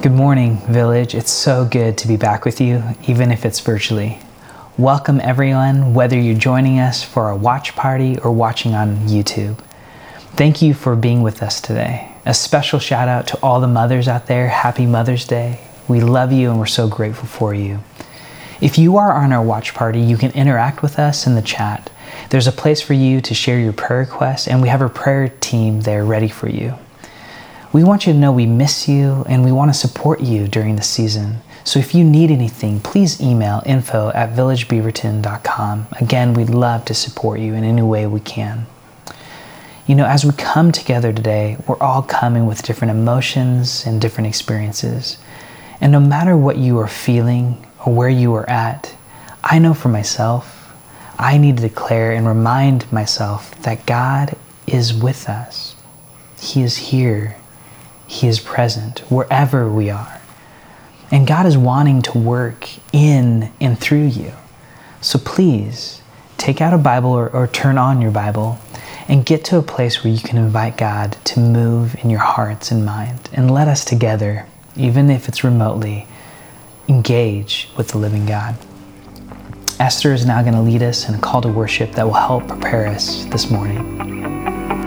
Good morning, Village. It's so good to be back with you, even if it's virtually. Welcome, everyone, whether you're joining us for a watch party or watching on YouTube. Thank you for being with us today. A special shout out to all the mothers out there. Happy Mother's Day. We love you and we're so grateful for you. If you are on our watch party, you can interact with us in the chat. There's a place for you to share your prayer requests, and we have a prayer team there ready for you. We want you to know we miss you and we want to support you during the season. So if you need anything, please email info at villagebeaverton.com. Again, we'd love to support you in any way we can. You know, as we come together today, we're all coming with different emotions and different experiences. And no matter what you are feeling or where you are at, I know for myself, I need to declare and remind myself that God is with us. He is here he is present wherever we are. And God is wanting to work in and through you. So please take out a Bible or, or, turn on your Bible and get to a place where you can invite God to move in your hearts and mind. And let us together, even if it's remotely, engage with the living God. Esther is now going to lead us in a call to worship that will help prepare us this morning.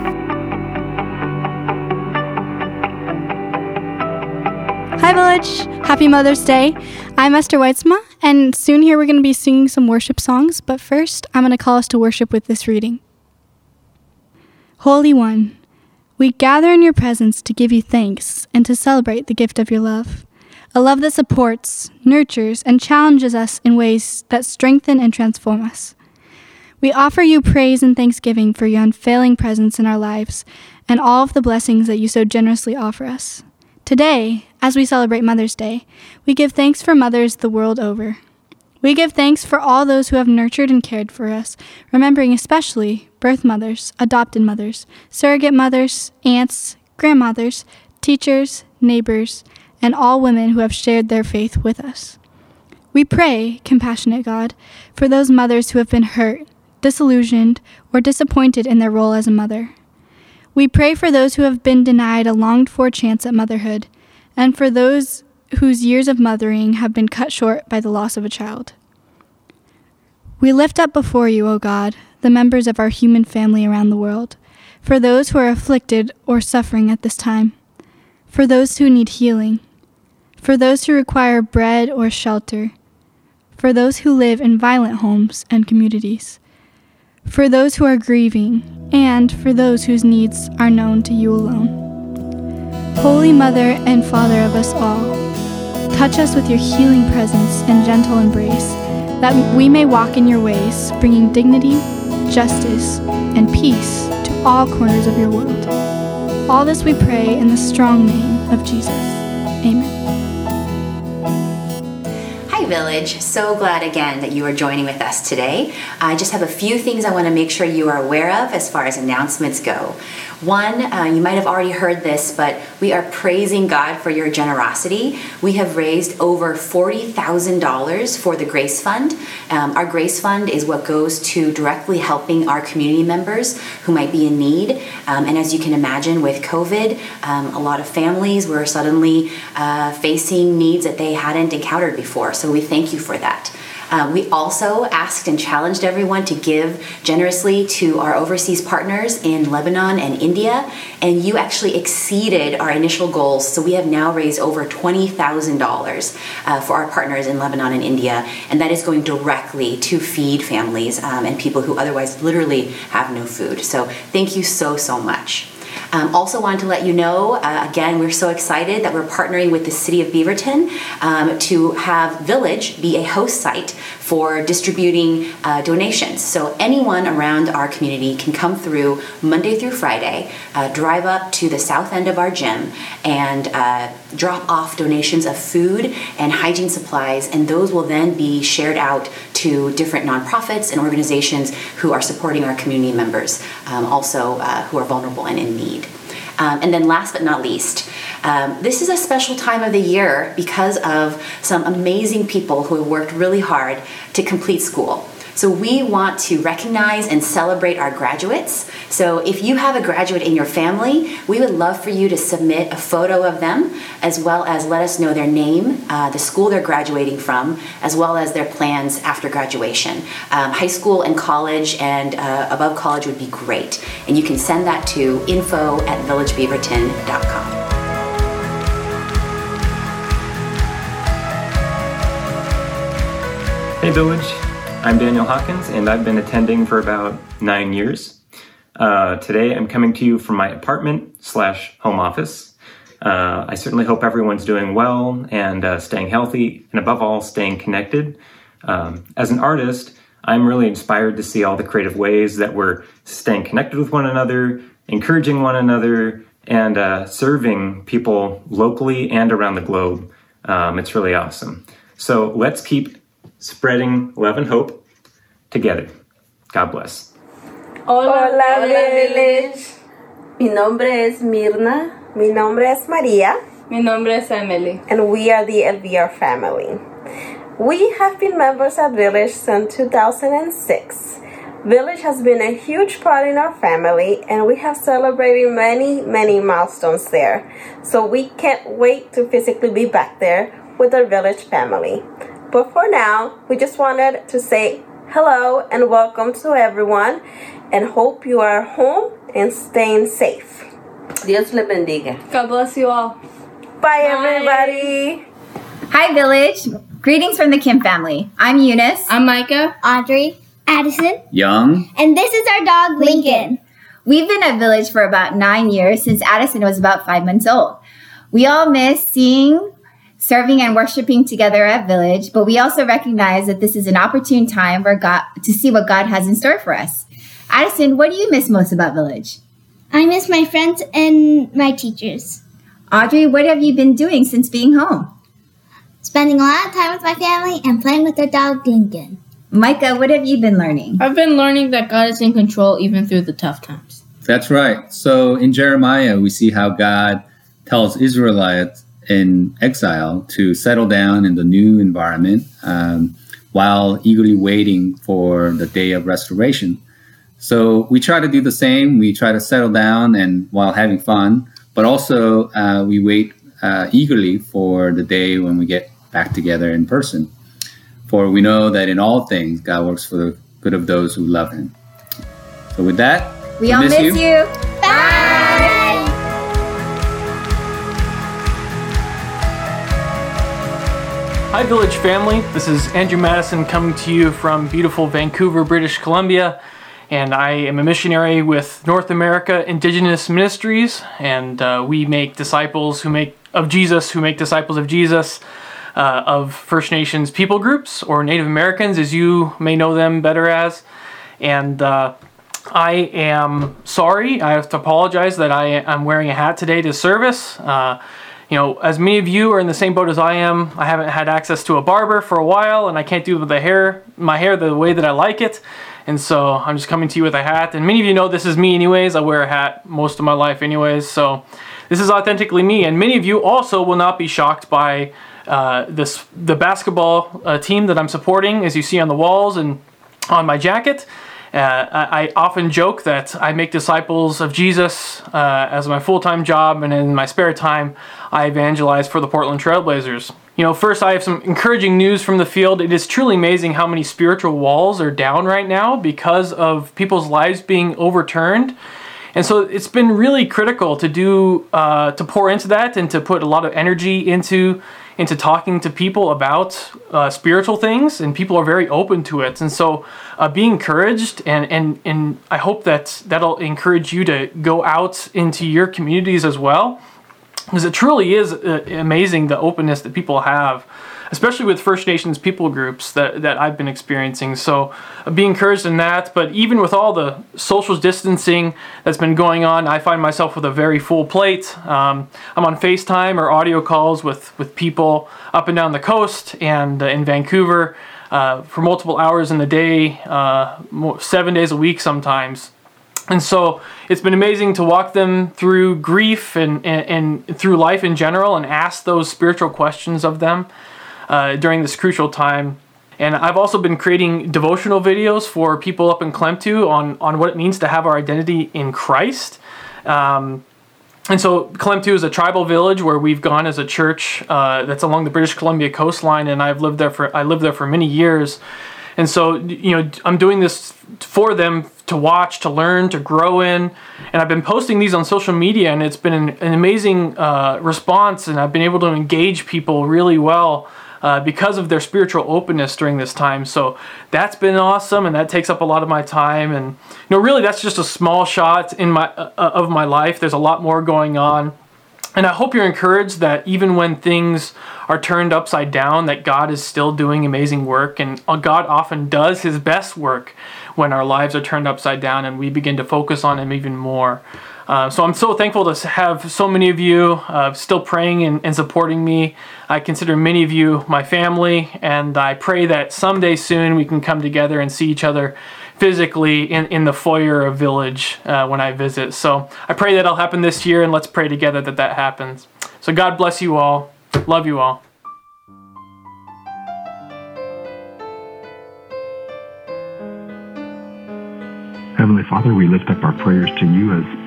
Happy Mother's Day. I'm Esther Weitzma, and soon here we're going to be singing some worship songs, but first I'm going to call us to worship with this reading. Holy One, we gather in your presence to give you thanks and to celebrate the gift of your love. A love that supports, nurtures, and challenges us in ways that strengthen and transform us. We offer you praise and thanksgiving for your unfailing presence in our lives and all of the blessings that you so generously offer us. Today, as we celebrate Mother's Day, we give thanks for mothers the world over. We give thanks for all those who have nurtured and cared for us, remembering especially birth mothers, adopted mothers, surrogate mothers, aunts, grandmothers, teachers, neighbors, and all women who have shared their faith with us. We pray, compassionate God, for those mothers who have been hurt, disillusioned, or disappointed in their role as a mother. We pray for those who have been denied a longed for chance at motherhood, and for those whose years of mothering have been cut short by the loss of a child. We lift up before you, O God, the members of our human family around the world, for those who are afflicted or suffering at this time, for those who need healing, for those who require bread or shelter, for those who live in violent homes and communities for those who are grieving, and for those whose needs are known to you alone. Holy Mother and Father of us all, touch us with your healing presence and gentle embrace, that we may walk in your ways, bringing dignity, justice, and peace to all corners of your world. All this we pray in the strong name of Jesus. Amen. Village. So glad again that you are joining with us today. I just have a few things I want to make sure you are aware of as far as announcements go. One, uh, you might have already heard this, but we are praising God for your generosity. We have raised over $40,000 for the Grace Fund. Um, our Grace Fund is what goes to directly helping our community members who might be in need. Um, and as you can imagine, with COVID, um, a lot of families were suddenly uh, facing needs that they hadn't encountered before. So we thank you for that. Um, we also asked and challenged everyone to give generously to our overseas partners in Lebanon and India, and you actually exceeded our initial goals. So we have now raised over $20,000 uh, for our partners in Lebanon and India, and that is going directly to feed families um, and people who otherwise literally have no food. So thank you so, so much. Um, also, wanted to let you know uh, again, we're so excited that we're partnering with the City of Beaverton um, to have Village be a host site for distributing uh, donations. So, anyone around our community can come through Monday through Friday, uh, drive up to the south end of our gym, and uh, drop off donations of food and hygiene supplies, and those will then be shared out to different nonprofits and organizations who are supporting our community members, um, also uh, who are vulnerable and in need. Um, and then, last but not least, um, this is a special time of the year because of some amazing people who have worked really hard to complete school. So we want to recognize and celebrate our graduates. So if you have a graduate in your family, we would love for you to submit a photo of them as well as let us know their name, uh, the school they're graduating from, as well as their plans after graduation. Um, high school and college and uh, above college would be great. And you can send that to info at villagebeaverton.com. Hey Village, I'm Daniel Hawkins and I've been attending for about nine years. Uh, today I'm coming to you from my apartment slash home office. Uh, I certainly hope everyone's doing well and uh, staying healthy and above all staying connected. Um, as an artist, I'm really inspired to see all the creative ways that we're staying connected with one another, encouraging one another, and uh, serving people locally and around the globe. Um, it's really awesome. So let's keep spreading love and hope together. God bless. Hola, Hola Village. Mi nombre es Mirna. Mi nombre es Maria. Mi nombre es Emily. And we are the LVR family. We have been members at Village since 2006. Village has been a huge part in our family, and we have celebrated many, many milestones there. So we can't wait to physically be back there with our Village family. But for now, we just wanted to say hello and welcome to everyone and hope you are home and staying safe. Dios le bendiga. God bless you all. Bye, Bye. everybody. Hi, Village. Greetings from the Kim family. I'm Eunice. I'm Micah. Audrey. Addison. Young. And this is our dog, Lincoln. Lincoln. We've been at Village for about nine years since Addison was about five months old. We all miss seeing serving and worshiping together at Village, but we also recognize that this is an opportune time for God to see what God has in store for us. Addison, what do you miss most about Village? I miss my friends and my teachers. Audrey, what have you been doing since being home? Spending a lot of time with my family and playing with our dog Lincoln. Micah, what have you been learning? I've been learning that God is in control even through the tough times. That's right. So in Jeremiah, we see how God tells Israelites in exile to settle down in the new environment um, while eagerly waiting for the day of restoration. So we try to do the same. We try to settle down and while having fun, but also uh, we wait uh, eagerly for the day when we get back together in person. For we know that in all things God works for the good of those who love Him. So with that, we, we all miss, miss you. you. Hi, Village family. This is Andrew Madison coming to you from beautiful Vancouver, British Columbia. And I am a missionary with North America Indigenous Ministries. And uh, we make disciples who make of Jesus, who make disciples of Jesus, uh, of First Nations people groups or Native Americans, as you may know them better as. And uh, I am sorry, I have to apologize that I am wearing a hat today to service. Uh, you know, as many of you are in the same boat as I am, I haven't had access to a barber for a while, and I can't do the hair, my hair the way that I like it. And so I'm just coming to you with a hat. And many of you know this is me, anyways. I wear a hat most of my life, anyways. So this is authentically me. And many of you also will not be shocked by uh, this the basketball uh, team that I'm supporting, as you see on the walls and on my jacket. Uh, I, often joke that I make disciples of Jesus uh, as my full time job, and in my spare time, I evangelize for the Portland Trailblazers. You know, first, I have some encouraging news from the field. It is truly amazing how many spiritual walls are down right now because of people's lives being overturned. And so it's been really critical to do uh, to pour into that and to put a lot of energy into into talking to people about uh, spiritual things, and people are very open to it. And so, uh, be encouraged, and and and I hope that that'll encourage you to go out into your communities as well, because it truly is uh, amazing the openness that people have especially with First Nations people groups that, that I've been experiencing. So uh, be encouraged in that. But even with all the social distancing that's been going on, I find myself with a very full plate. Um, I'm on FaceTime or audio calls with, with people up and down the coast and uh, in Vancouver uh, for multiple hours in the day, uh, seven days a week sometimes. And so it's been amazing to walk them through grief and, and, and, through life in general and ask those spiritual questions of them uh, during this crucial time. And I've also been creating devotional videos for people up in Klemtu on, on what it means to have our identity in Christ. Um, and so Klemtu is a tribal village where we've gone as a church uh, that's along the British Columbia coastline, and I've lived there for I lived there for many years. And so you know I'm doing this for them to watch, to learn, to grow in, and I've been posting these on social media, and it's been an, an amazing uh, response, and I've been able to engage people really well uh, because of their spiritual openness during this time. So that's been awesome, and that takes up a lot of my time. And you know, really, that's just a small shot in my uh, of my life. There's a lot more going on. And I hope you're encouraged that even when things are turned upside down, that God is still doing amazing work. And uh, God often does his best work when our lives are turned upside down and we begin to focus on him even more. Uh, so I'm so thankful to have so many of you uh, still praying and, and, supporting me. I consider many of you my family, and I pray that someday soon we can come together and see each other physically in, in the foyer of Village uh, when I visit. So I pray that'll happen this year, and let's pray together that that happens. So God bless you all. Love you all. Heavenly Father, we lift up our prayers to you as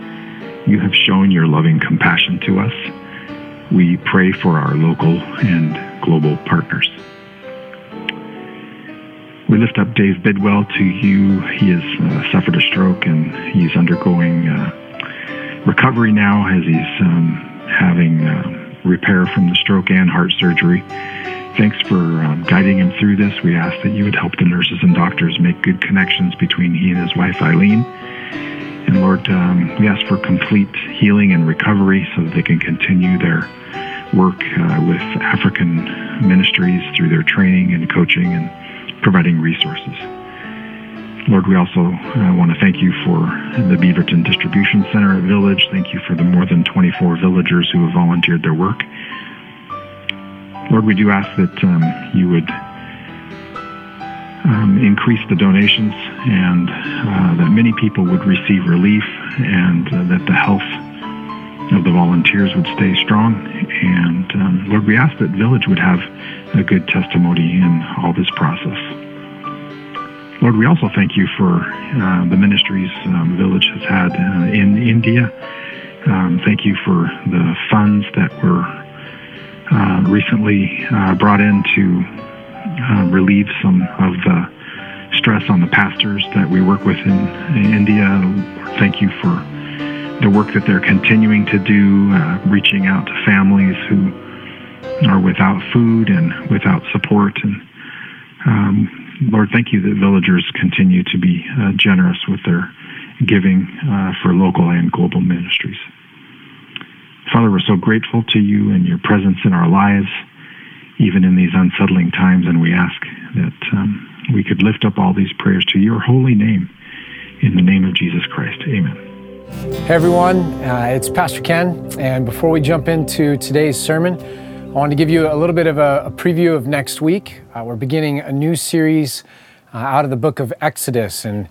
you have shown your loving compassion to us. We pray for our local and global partners. We lift up Dave Bidwell to you. He has uh, suffered a stroke and he's undergoing uh, recovery now as he's um, having uh, repair from the stroke and heart surgery. Thanks for um, guiding him through this. We ask that you would help the nurses and doctors make good connections between he and his wife Eileen and Lord, um, we ask for complete healing and recovery so that they can continue their work uh, with African ministries through their training and coaching and providing resources. Lord, we also uh, want to thank you for the Beaverton Distribution Center at Village. Thank you for the more than 24 villagers who have volunteered their work. Lord, we do ask that um, you would um, increase the donations and uh, that many people would receive relief and uh, that the health of the volunteers would stay strong. And um, Lord, we ask that Village would have a good testimony in all this process. Lord, we also thank you for uh, the ministries um, Village has had uh, in India. Um, thank you for the funds that were uh, recently uh, brought in to uh, relieve some of the stress on the pastors that we work with in, in India. Thank you for the work that they're continuing to do, uh, reaching out to families who are without food and without support. And um, Lord, thank you that villagers continue to be uh, generous with their giving uh, for local and global ministries. Father, we're so grateful to you and your presence in our lives even in these unsettling times, and we ask that um, we could lift up all these prayers to your holy name in the name of Jesus Christ. Amen. Hey everyone, uh, it's Pastor Ken, and before we jump into today's sermon, I want to give you a little bit of a, a preview of next week. Uh, we're beginning a new series uh, out of the book of Exodus, and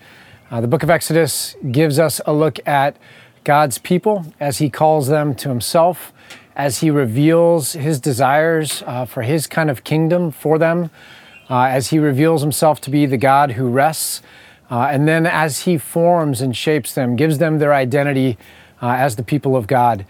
uh, the book of Exodus gives us a look at God's people as He calls them to Himself as he reveals his desires uh, for his kind of kingdom for them, uh, as he reveals himself to be the God who rests, uh, and then as he forms and shapes them, gives them their identity uh, as the people of God.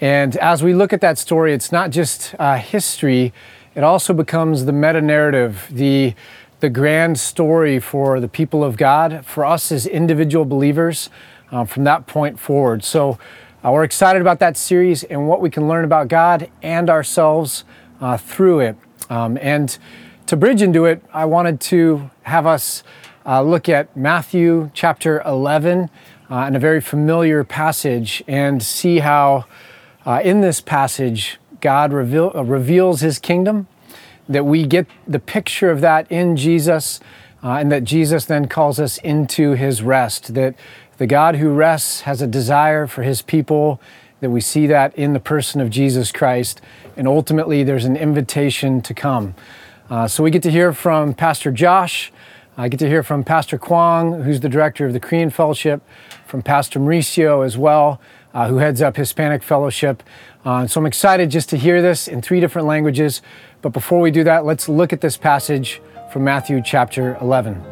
And as we look at that story, it's not just uh, history, it also becomes the meta narrative, the the grand story for the people of God, for us as individual believers uh, from that point forward. So uh, we're excited about that series and what we can learn about God and ourselves uh, through it. Um, and to bridge into it, I wanted to have us uh, look at Matthew chapter 11 uh, and a very familiar passage and see how uh, in this passage God reveal, uh, reveals his kingdom, that we get the picture of that in Jesus. Uh, and that Jesus then calls us into his rest, that the God who rests has a desire for his people, that we see that in the person of Jesus Christ. And ultimately, there's an invitation to come. Uh, so we get to hear from Pastor Josh. I get to hear from Pastor Kwon, who's the director of the Korean Fellowship, from Pastor Mauricio as well. uh, who heads up Hispanic Fellowship. Uh, so I'm excited just to hear this in three different languages. But before we do that, let's look at this passage from Matthew chapter 11.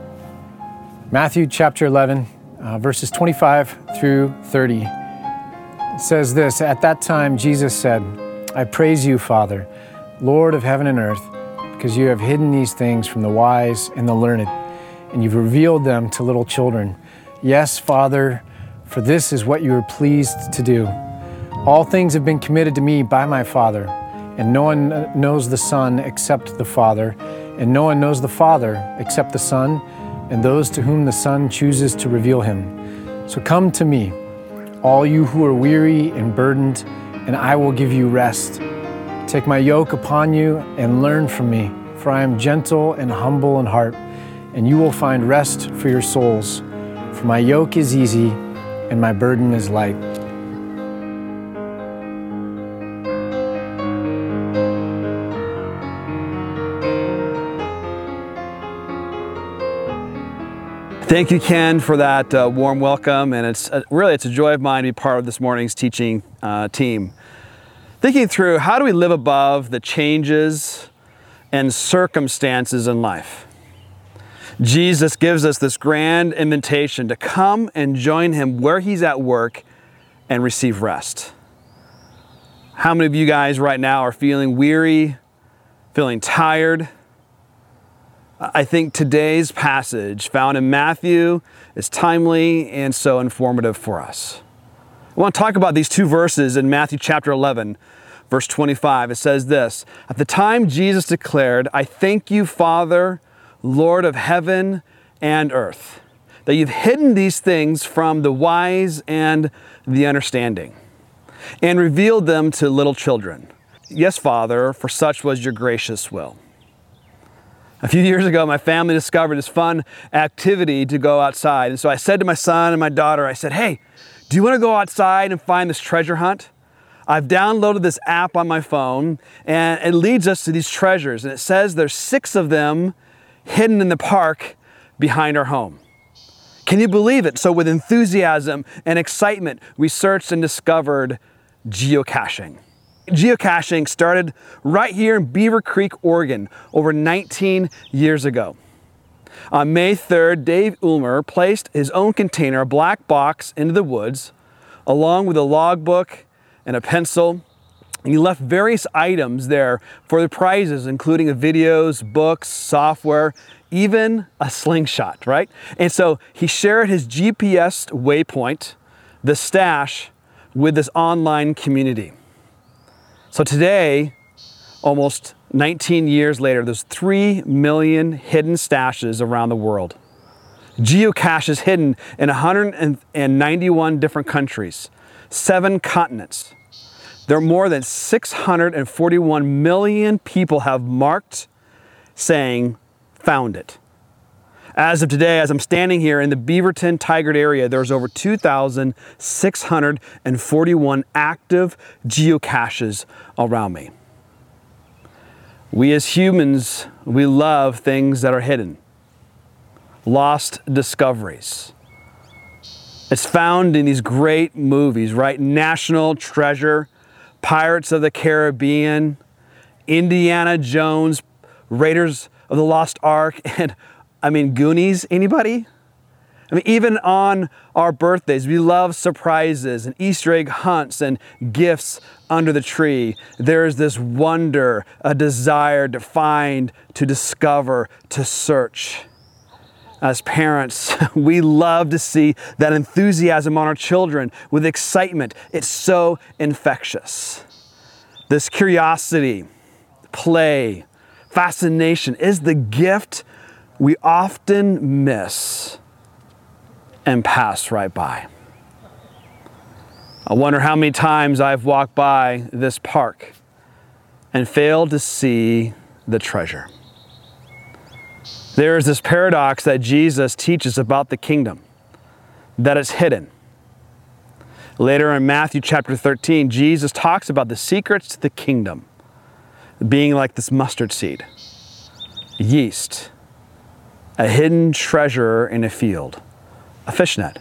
Matthew chapter 11, uh, verses 25 through 30. Says this At that time, Jesus said, I praise you, Father, Lord of heaven and earth, because you have hidden these things from the wise and the learned, and you've revealed them to little children. Yes, Father, for this is what you are pleased to do. All things have been committed to me by my Father, and no one knows the Son except the Father, and no one knows the Father except the Son, and those to whom the Son chooses to reveal him. So come to me, all you who are weary and burdened, and I will give you rest. Take my yoke upon you and learn from me, for I am gentle and humble in heart, and you will find rest for your souls. For my yoke is easy and my burden is light. Thank you, Ken, for that uh, warm welcome, and it's uh, really it's a joy of mine to be part of this morning's teaching uh, team. Thinking through how do we live above the changes and circumstances in life. Jesus gives us this grand invitation to come and join him where he's at work and receive rest. How many of you guys right now are feeling weary, feeling tired? I think today's passage found in Matthew is timely and so informative for us. I want to talk about these two verses in Matthew chapter 11, verse 25. It says this At the time Jesus declared, I thank you, Father, Lord of heaven and earth, that you've hidden these things from the wise and the understanding, and revealed them to little children. Yes, Father, for such was your gracious will. A few years ago, my family discovered this fun activity to go outside. And so I said to my son and my daughter, I said, hey, do you want to go outside and find this treasure hunt? I've downloaded this app on my phone and it leads us to these treasures. And it says there's six of them hidden in the park behind our home. Can you believe it? So, with enthusiasm and excitement, we searched and discovered geocaching. Geocaching started right here in Beavercreek, Oregon, over 19 years ago. On May 3rd, Dave Ulmer placed his own container, a black box, into the woods, along with a logbook and a pencil. And he left various items there for the prizes, including videos, books, software, even a slingshot, right? And so he shared his GPS waypoint, the stash, with this online community. So today, almost 19 years later, there's 3 million hidden stashes around the world. Geocaches hidden in 191 different countries, seven continents. There are more than 641 million people have marked saying, found it. As of today, as I'm standing here in the Beaverton Tigard area, there's over 2,641 active geocaches around me. We as humans, we love things that are hidden, lost discoveries. It's found in these great movies, right? National Treasure, Pirates of the Caribbean, Indiana Jones, Raiders of the Lost Ark, and I mean, Goonies, anybody? I mean, even on our birthdays, we love surprises and Easter egg hunts and gifts under the tree. There is this wonder, a desire to find, to discover, to search. As parents, we love to see that enthusiasm on our children with excitement. It's so infectious. This curiosity, play, fascination is the gift we often miss and pass right by. I wonder how many times I've walked by this park and failed to see the treasure. There is this paradox that Jesus teaches about the kingdom that it's hidden. Later in Matthew chapter 13, Jesus talks about the secrets to the kingdom being like this mustard seed, yeast, a hidden treasure in a field, a fishnet,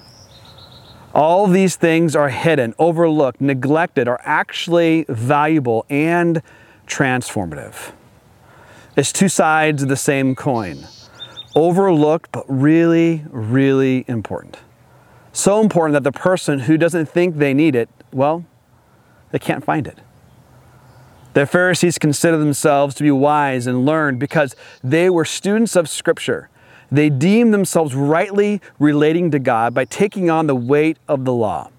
All these things are hidden, overlooked, neglected, are actually valuable and transformative. It's two sides of the same coin. Overlooked, but really, really important. So important that the person who doesn't think they need it, well, they can't find it. The Pharisees considered themselves to be wise and learned because they were students of Scripture. They deemed themselves rightly relating to God by taking on the weight of the law,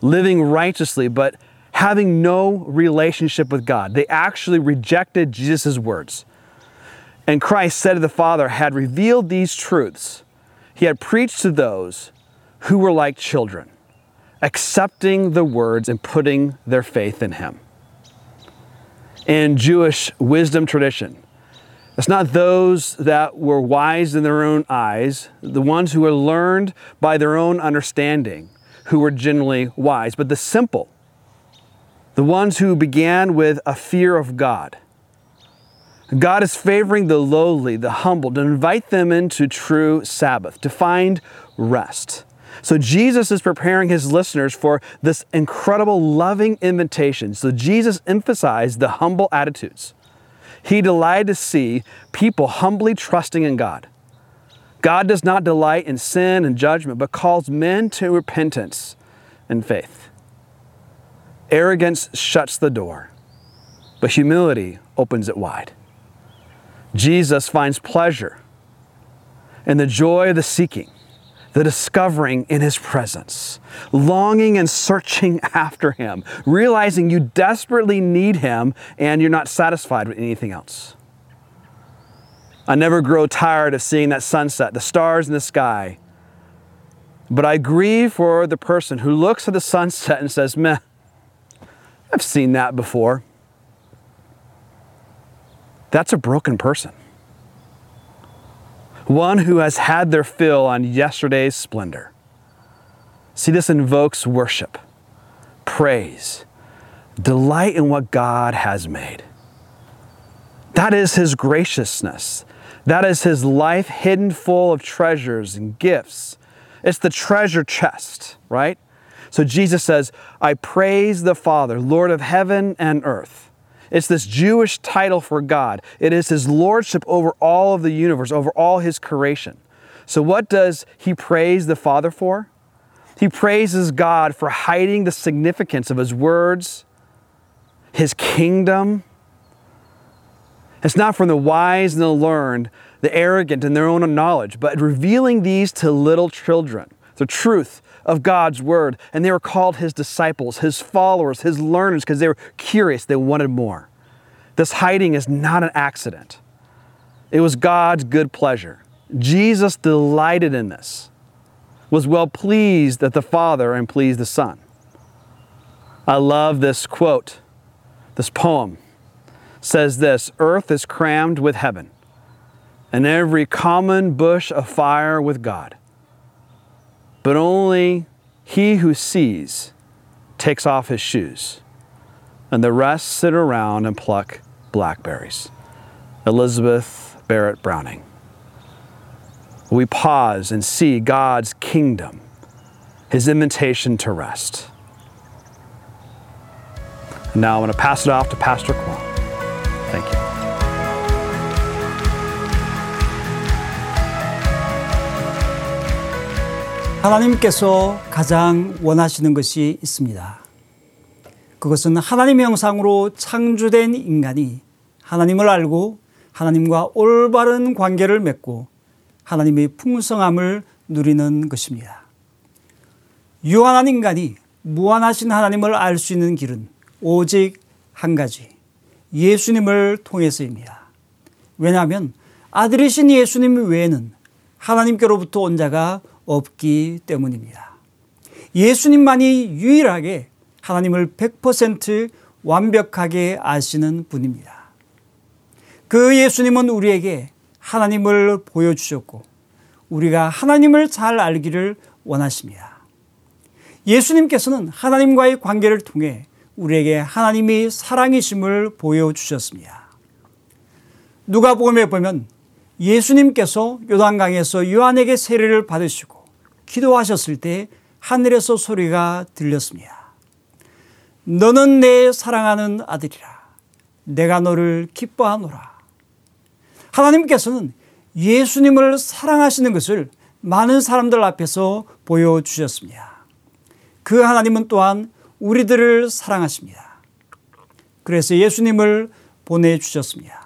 living righteously, but having no relationship with God. They actually rejected Jesus' words. And Christ said to the Father, had revealed these truths. He had preached to those who were like children, accepting the words and putting their faith in Him in Jewish wisdom tradition. It's not those that were wise in their own eyes, the ones who were learned by their own understanding, who were generally wise, but the simple, the ones who began with a fear of God. God is favoring the lowly, the humble, to invite them into true Sabbath, to find rest. So Jesus is preparing his listeners for this incredible loving invitation. So Jesus emphasized the humble attitudes. He delighted to see people humbly trusting in God. God does not delight in sin and judgment, but calls men to repentance and faith. Arrogance shuts the door, but humility opens it wide. Jesus finds pleasure in the joy of the seeking the discovering in His presence, longing and searching after Him, realizing you desperately need Him and you're not satisfied with anything else. I never grow tired of seeing that sunset, the stars in the sky. But I grieve for the person who looks at the sunset and says, Meh, I've seen that before. That's a broken person one who has had their fill on yesterday's splendor. See, this invokes worship, praise, delight in what God has made. That is His graciousness. That is His life hidden full of treasures and gifts. It's the treasure chest, right? So Jesus says, I praise the Father, Lord of heaven and earth it's this Jewish title for God. It is his lordship over all of the universe, over all his creation. So, what does he praise the Father for? He praises God for hiding the significance of his words, his kingdom. It's not from the wise and the learned, the arrogant in their own knowledge, but revealing these to little children, the truth of God's word. And they were called his disciples, his followers, his learners, because they were curious. They wanted more. This hiding is not an accident, it was God's good pleasure. Jesus delighted in this, was well pleased that the Father and pleased the Son. I love this quote, this poem says this Earth is crammed with heaven, and every common bush afire with God but only he who sees takes off his shoes, and the rest sit around and pluck blackberries. Elizabeth Barrett Browning. We pause and see God's kingdom, his invitation to rest. Now I'm going to pass it off to Pastor Kwon. Thank you. 하나님께서 가장 원하시는 것이 있습니다. 그것은 하나님의 형상으로 창조된 인간이 하나님을 알고 하나님과 올바른 관계를 맺고 하나님의 풍성함을 누리는 것입니다. 유한한 인간이 무한하신 하나님을 알 수 있는 길은 오직 한 가지, 예수님을 통해서입니다. 왜냐하면 아들이신 예수님 외에는 하나님께로부터 온 자가 없기 때문입니다. 예수님만이 유일하게 하나님을 100% 완벽하게 아시는 분입니다. 그 예수님은 우리에게 하나님을 보여주셨고 우리가 하나님을 잘 알기를 원하십니다. 예수님께서는 하나님과의 관계를 통해 우리에게 하나님이 사랑이심을 보여주셨습니다. 누가복음에 보면 예수님께서 요단강에서 요한에게 세례를 받으시고 기도하셨을 때 하늘에서 소리가 들렸습니다. 너는 내 사랑하는 아들이라. 내가 너를 기뻐하노라. 하나님께서는 예수님을 사랑하시는 것을 많은 사람들 앞에서 보여주셨습니다. 그 하나님은 또한 우리들을 사랑하십니다. 그래서 예수님을 보내주셨습니다.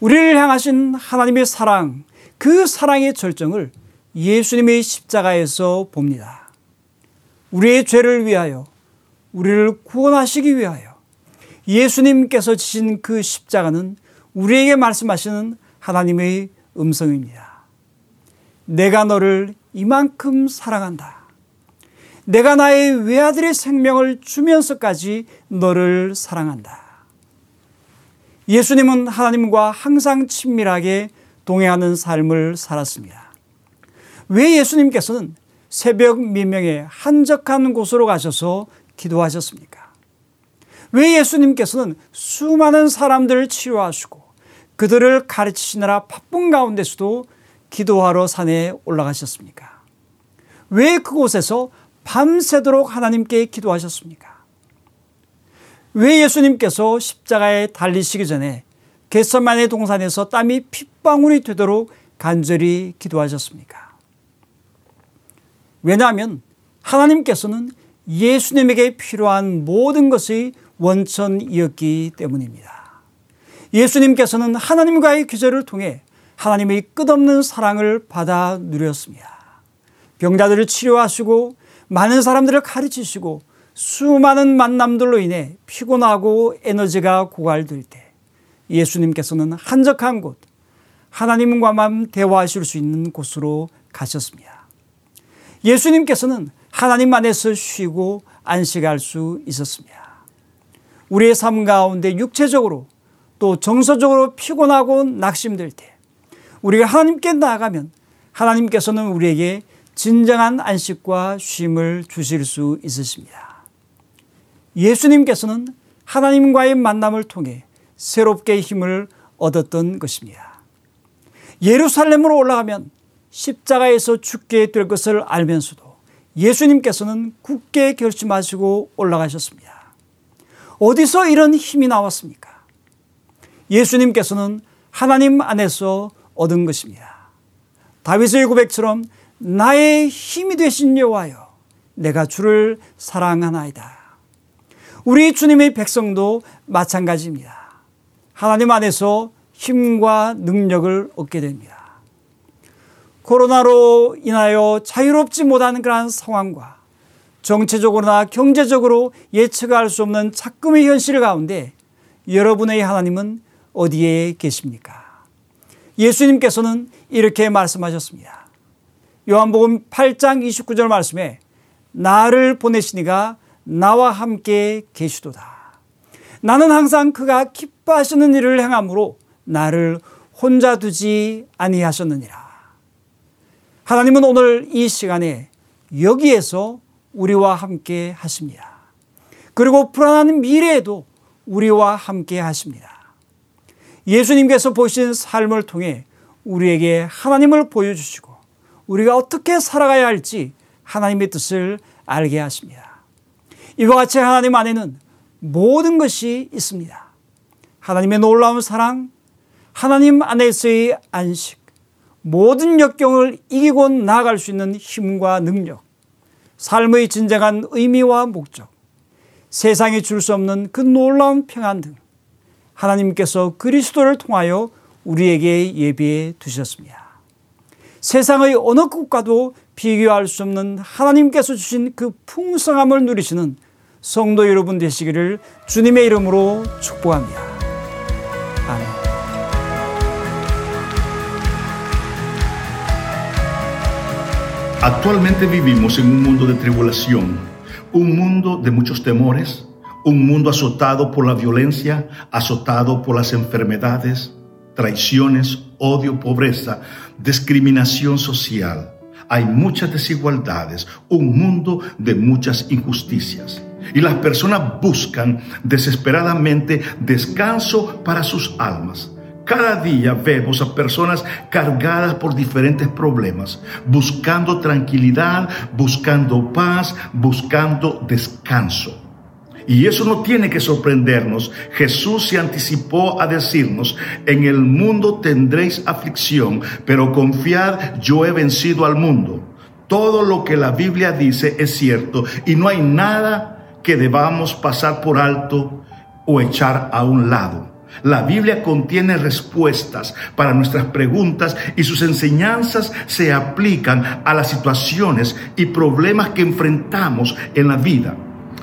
우리를 향하신 하나님의 사랑, 그 사랑의 절정을 예수님의 십자가에서 봅니다. 우리의 죄를 위하여, 우리를 구원하시기 위하여 예수님께서 지신 그 십자가는 우리에게 말씀하시는 하나님의 음성입니다. 내가 너를 이만큼 사랑한다. 내가 나의 외아들의 생명을 주면서까지 너를 사랑한다. 예수님은 하나님과 항상 친밀하게 동행하는 삶을 살았습니다. 왜 예수님께서는 새벽 미명에 한적한 곳으로 가셔서 기도하셨습니까? 왜 예수님께서는 수많은 사람들을 치료하시고 그들을 가르치시느라 바쁜 가운데서도 기도하러 산에 올라가셨습니까? 왜 그곳에서 밤새도록 하나님께 기도하셨습니까? 왜 예수님께서 십자가에 달리시기 전에 겟서만의 동산에서 땀이 핏방울이 되도록 간절히 기도하셨습니까? 왜냐하면 하나님께서는 예수님에게 필요한 모든 것의 원천이었기 때문입니다. 예수님께서는 하나님과의 교제를 통해 하나님의 끝없는 사랑을 받아 누렸습니다. 병자들을 치료하시고 많은 사람들을 가르치시고 수많은 만남들로 인해 피곤하고 에너지가 고갈될 때 예수님께서는 한적한 곳, 하나님과만 대화하실 수 있는 곳으로 가셨습니다. 예수님께서는 하나님 안에서 쉬고 안식할 수 있었습니다. 우리의 삶 가운데 육체적으로 또 정서적으로 피곤하고 낙심될 때 우리가 하나님께 나아가면 하나님께서는 우리에게 진정한 안식과 쉼을 주실 수 있으십니다. 예수님께서는 하나님과의 만남을 통해 새롭게 힘을 얻었던 것입니다. 예루살렘으로 올라가면 십자가에서 죽게 될 것을 알면서도 예수님께서는 굳게 결심하시고 올라가셨습니다. 어디서 이런 힘이 나왔습니까? 예수님께서는 하나님 안에서 얻은 것입니다. 다윗의 고백처럼 나의 힘이 되신 여호와여 내가 주를 사랑하나이다. 우리 주님의 백성도 마찬가지입니다. 하나님 안에서 힘과 능력을 얻게 됩니다. 코로나로 인하여 자유롭지 못한 그러한 상황과 정치적으로나 경제적으로 예측할 수 없는 작금의 현실 가운데 여러분의 하나님은 어디에 계십니까? 예수님께서는 이렇게 말씀하셨습니다. 요한복음 8장 29절 말씀에 나를 보내시니가 나와 함께 계시도다. 나는 항상 그가 기뻐하시는 일을 행함으로 나를 혼자 두지 아니하셨느니라. 하나님은 오늘 이 시간에 여기에서 우리와 함께 하십니다. 그리고 불안한 미래에도 우리와 함께 하십니다. 예수님께서 보신 삶을 통해 우리에게 하나님을 보여주시고 우리가 어떻게 살아가야 할지 하나님의 뜻을 알게 하십니다. 이와 같이 하나님 안에는 모든 것이 있습니다. 하나님의 놀라운 사랑, 하나님 안에서의 안식, 모든 역경을 이기고 나아갈 수 있는 힘과 능력, 삶의 진정한 의미와 목적, 세상에 줄수 없는 그 놀라운 평안 등 하나님께서 그리스도를 통하여 우리에게 예비해 두셨습니다. 세상의 어느 것과도 비교할 수 없는 하나님께서 주신 그 풍성함을 누리시는 성도 여러분 되시기를 주님의 이름으로 축복합니다. 아멘. Actualmente vivimos en un mundo de tribulación, un mundo de muchos temores, un mundo azotado por la violencia, azotado por las enfermedades, traiciones, odio, pobreza, discriminación social. Hay muchas desigualdades, un mundo de muchas injusticias. Y las personas buscan desesperadamente descanso para sus almas Cada día vemos a personas cargadas por diferentes problemas, buscando tranquilidad, buscando paz, buscando descanso. Y eso no tiene que sorprendernos. Jesús se anticipó a decirnos, en el mundo tendréis aflicción, pero confiad, yo he vencido al mundo. Todo lo que la Biblia dice es cierto y no hay nada que debamos pasar por alto o echar a un lado. La Biblia contiene respuestas para nuestras preguntas y sus enseñanzas se aplican a las situaciones y problemas que enfrentamos en la vida.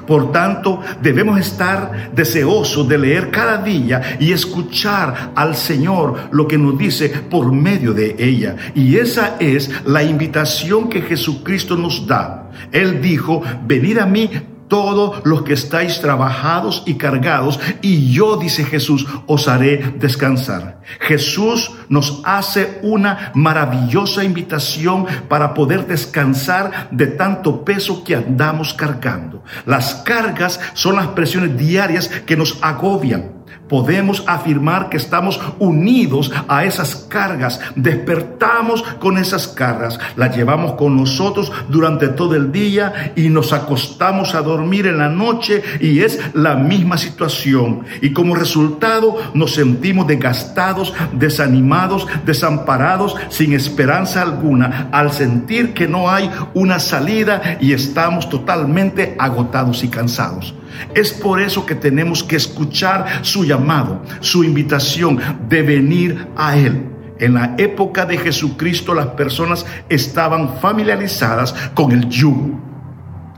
Por tanto, debemos estar deseosos de leer cada día y escuchar al Señor lo que nos dice por medio de ella. Y esa es la invitación que Jesucristo nos da. Él dijo, venid a mí todos los que estáis trabajados y cargados, y yo, dice Jesús, os haré descansar. Jesús nos hace una maravillosa invitación para poder descansar de tanto peso que andamos cargando. Las cargas son las presiones diarias que nos agobian podemos afirmar que estamos unidos a esas cargas, despertamos con esas cargas, las llevamos con nosotros durante todo el día y nos acostamos a dormir en la noche y es la misma situación. Y como resultado nos sentimos desgastados, desanimados, desamparados, sin esperanza alguna, al sentir que no hay una salida y estamos totalmente agotados y cansados. Es por eso que tenemos que escuchar su llamado, su invitación de venir a Él. En la época de Jesucristo las personas estaban familiarizadas con el yugo.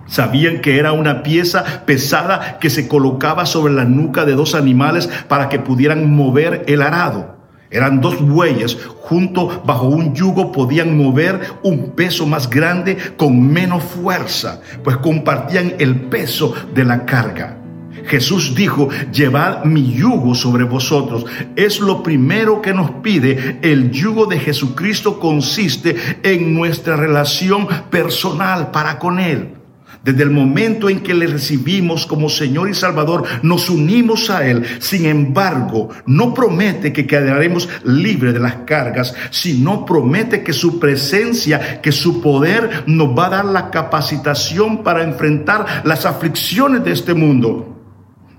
Sabían que era una pieza pesada que se colocaba sobre la nuca de dos animales para que pudieran mover el arado. Eran dos bueyes juntos bajo un yugo podían mover un peso más grande con menos fuerza, pues compartían el peso de la carga. Jesús dijo, llevad mi yugo sobre vosotros. Es lo primero que nos pide. El yugo de Jesucristo consiste en nuestra relación personal para con Él. Desde el momento en que le recibimos como Señor y Salvador, nos unimos a Él. Sin embargo, no promete que quedaremos libres de las cargas, sino promete que su presencia, que su poder nos va a dar la capacitación para enfrentar las aflicciones de este mundo.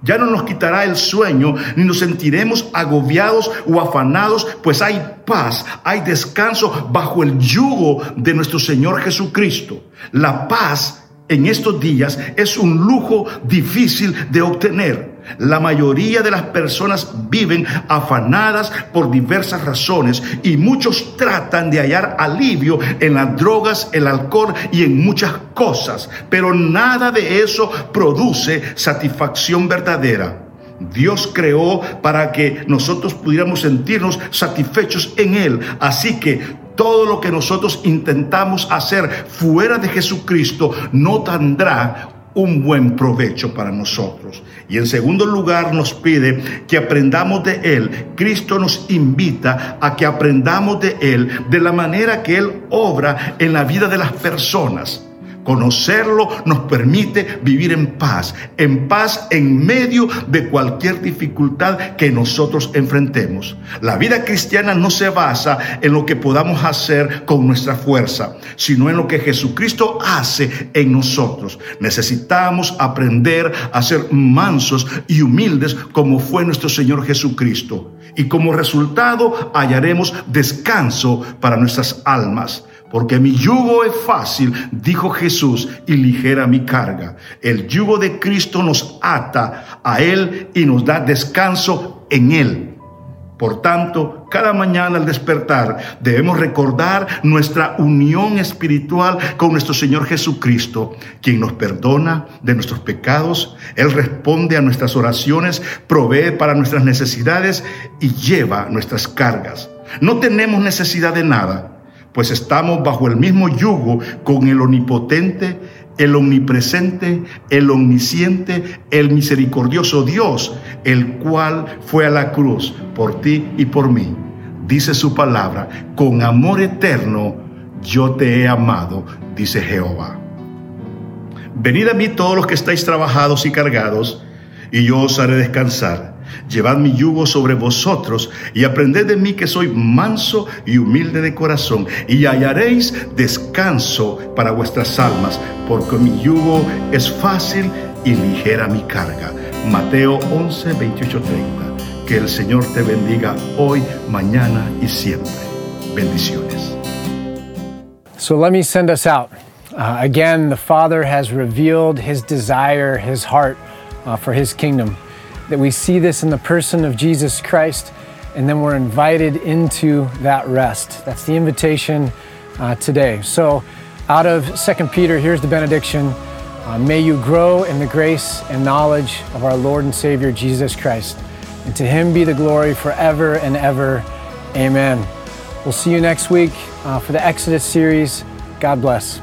Ya no nos quitará el sueño, ni nos sentiremos agobiados o afanados, pues hay paz, hay descanso bajo el yugo de nuestro Señor Jesucristo. La paz en estos días es un lujo difícil de obtener. La mayoría de las personas viven afanadas por diversas razones y muchos tratan de hallar alivio en las drogas, el alcohol y en muchas cosas, pero nada de eso produce satisfacción verdadera. Dios creó para que nosotros pudiéramos sentirnos satisfechos en Él. Así que todo lo que nosotros intentamos hacer fuera de Jesucristo no tendrá un buen provecho para nosotros. Y en segundo lugar nos pide que aprendamos de Él. Cristo nos invita a que aprendamos de Él de la manera que Él obra en la vida de las personas. Conocerlo nos permite vivir en paz, en paz en medio de cualquier dificultad que nosotros enfrentemos. La vida cristiana no se basa en lo que podamos hacer con nuestra fuerza, sino en lo que Jesucristo hace en nosotros. Necesitamos aprender a ser mansos y humildes como fue nuestro Señor Jesucristo. Y como resultado hallaremos descanso para nuestras almas. Porque mi yugo es fácil, dijo Jesús, y ligera mi carga. El yugo de Cristo nos ata a Él y nos da descanso en Él. Por tanto, cada mañana al despertar debemos recordar nuestra unión espiritual con nuestro Señor Jesucristo, quien nos perdona de nuestros pecados, Él responde a nuestras oraciones, provee para nuestras necesidades y lleva nuestras cargas. No tenemos necesidad de nada pues estamos bajo el mismo yugo con el omnipotente, el omnipresente, el omnisciente, el misericordioso Dios, el cual fue a la cruz por ti y por mí. Dice su palabra, con amor eterno yo te he amado, dice Jehová. Venid a mí todos los que estáis trabajados y cargados, y yo os haré descansar. Llevad mi yugo sobre vosotros y aprended de mí que soy manso y humilde de corazón y hallaréis descanso para vuestras almas, porque mi yugo es fácil y ligera mi carga. Mateo 11, 28, 30. Que el Señor te bendiga hoy, mañana y siempre. Bendiciones. So let me send us out. Uh, again, the Father has revealed his desire, his heart uh, for his kingdom. That we see this in the person of Jesus Christ, and then we're invited into that rest. That's the invitation uh, today. So, out of 2 Peter, here's the benediction. Uh, may you grow in the grace and knowledge of our Lord and Savior Jesus Christ. And to him be the glory forever and ever. Amen. We'll see you next week uh, for the Exodus series. God bless.